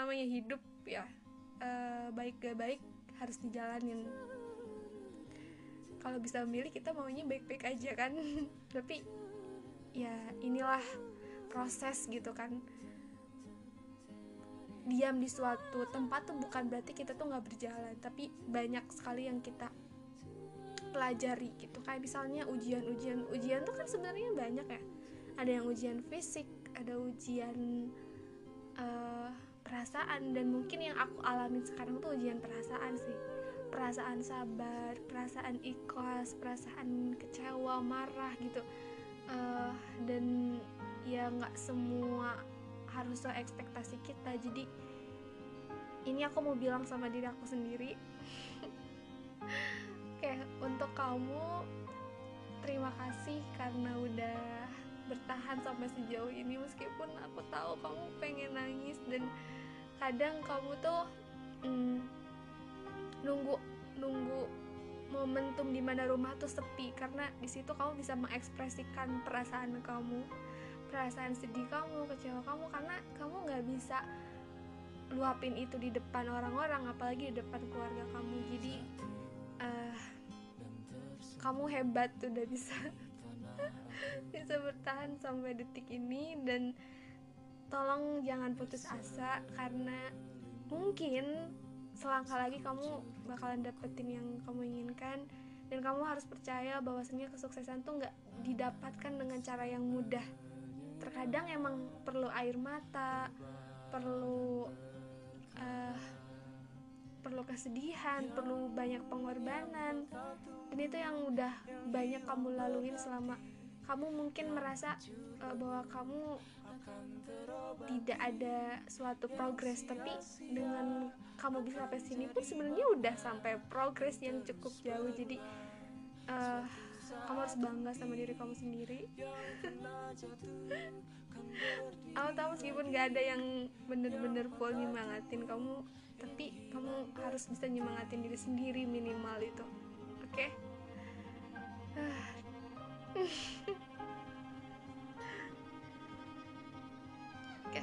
namanya hidup ya. Uh, baik gak baik harus dijalanin. Kalau bisa memilih kita maunya baik-baik aja kan. Tapi ya inilah proses gitu kan. Diam di suatu tempat tuh bukan berarti kita tuh nggak berjalan tapi banyak sekali yang kita pelajari gitu. Kayak misalnya ujian-ujian. Ujian tuh kan sebenarnya banyak ya. Ada yang ujian fisik ada ujian uh, perasaan dan mungkin yang aku alamin sekarang tuh ujian perasaan sih. Perasaan sabar perasaan ikhlas perasaan kecewa marah gitu. Uh, dan ya nggak semua harus sesuai ekspektasi kita. Jadi ini aku mau bilang sama diri aku sendiri. Oke untuk kamu terima kasih karena udah bertahan sampai sejauh ini meskipun aku tahu kamu pengen nangis dan kadang kamu tuh mm, nunggu nunggu momentum di mana rumah tuh sepi karena di situ kamu bisa mengekspresikan perasaan kamu perasaan sedih kamu kecewa kamu karena kamu nggak bisa luapin itu di depan orang-orang apalagi di depan keluarga kamu. Jadi uh, kamu hebat tuh udah bisa bisa bertahan sampai detik ini dan tolong jangan putus asa karena mungkin selangkah lagi kamu bakalan dapetin yang kamu inginkan dan kamu harus percaya bahwasanya kesuksesan tuh nggak didapatkan dengan cara yang mudah. Terkadang emang perlu air mata perlu perlu kesedihan perlu banyak pengorbanan. Dan itu yang udah banyak kamu laluin selama kamu mungkin merasa uh, bahwa kamu tidak ada suatu progres. Tapi dengan kamu bisa sampai sini pun sebenarnya udah sampai progres yang cukup jauh. Jadi uh, kamu harus bangga sama diri kamu sendiri. Aku tahu meskipun gak ada yang bener-bener full nyemangatin kamu tapi kamu harus bisa nyemangatin diri sendiri minimal itu. Oke? Okay? oke.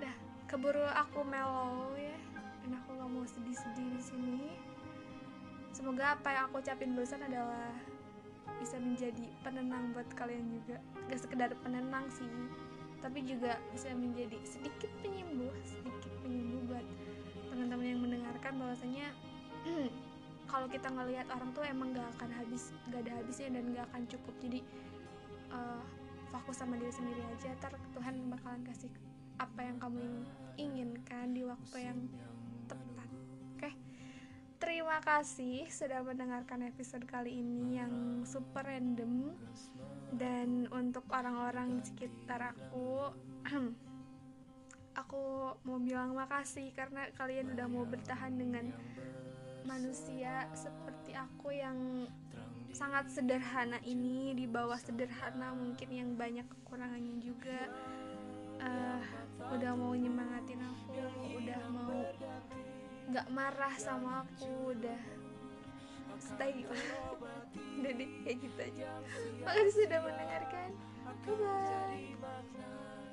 Dah keburu aku mellow ya. Dan aku gak mau sedih-sedih di sini. Semoga apa yang aku ucapin barusan adalah bisa menjadi penenang buat kalian juga. Gak sekedar penenang sih tapi juga bisa menjadi sedikit penyembuh sedikit penyembuh buat teman-teman yang mendengarkan bahwasanya kalau kita ngelihat orang tuh emang gak akan habis gak ada habisnya dan gak akan cukup. Jadi uh, fokus sama diri sendiri aja. Ntar Tuhan bakalan kasih apa yang kamu inginkan di waktu yang tepat. oke? Okay? terima kasih sudah mendengarkan episode kali ini yang super random. Dan untuk orang-orang di sekitar aku aku mau bilang makasih karena kalian udah mau bertahan dengan manusia seperti aku yang sangat sederhana ini di bawah sederhana mungkin yang banyak kekurangannya juga. Uh, udah mau nyemangatin aku udah mau nggak marah sama aku udah stay udah deh kayak gitu aja. Makasih sudah mendengarkan. Bye bye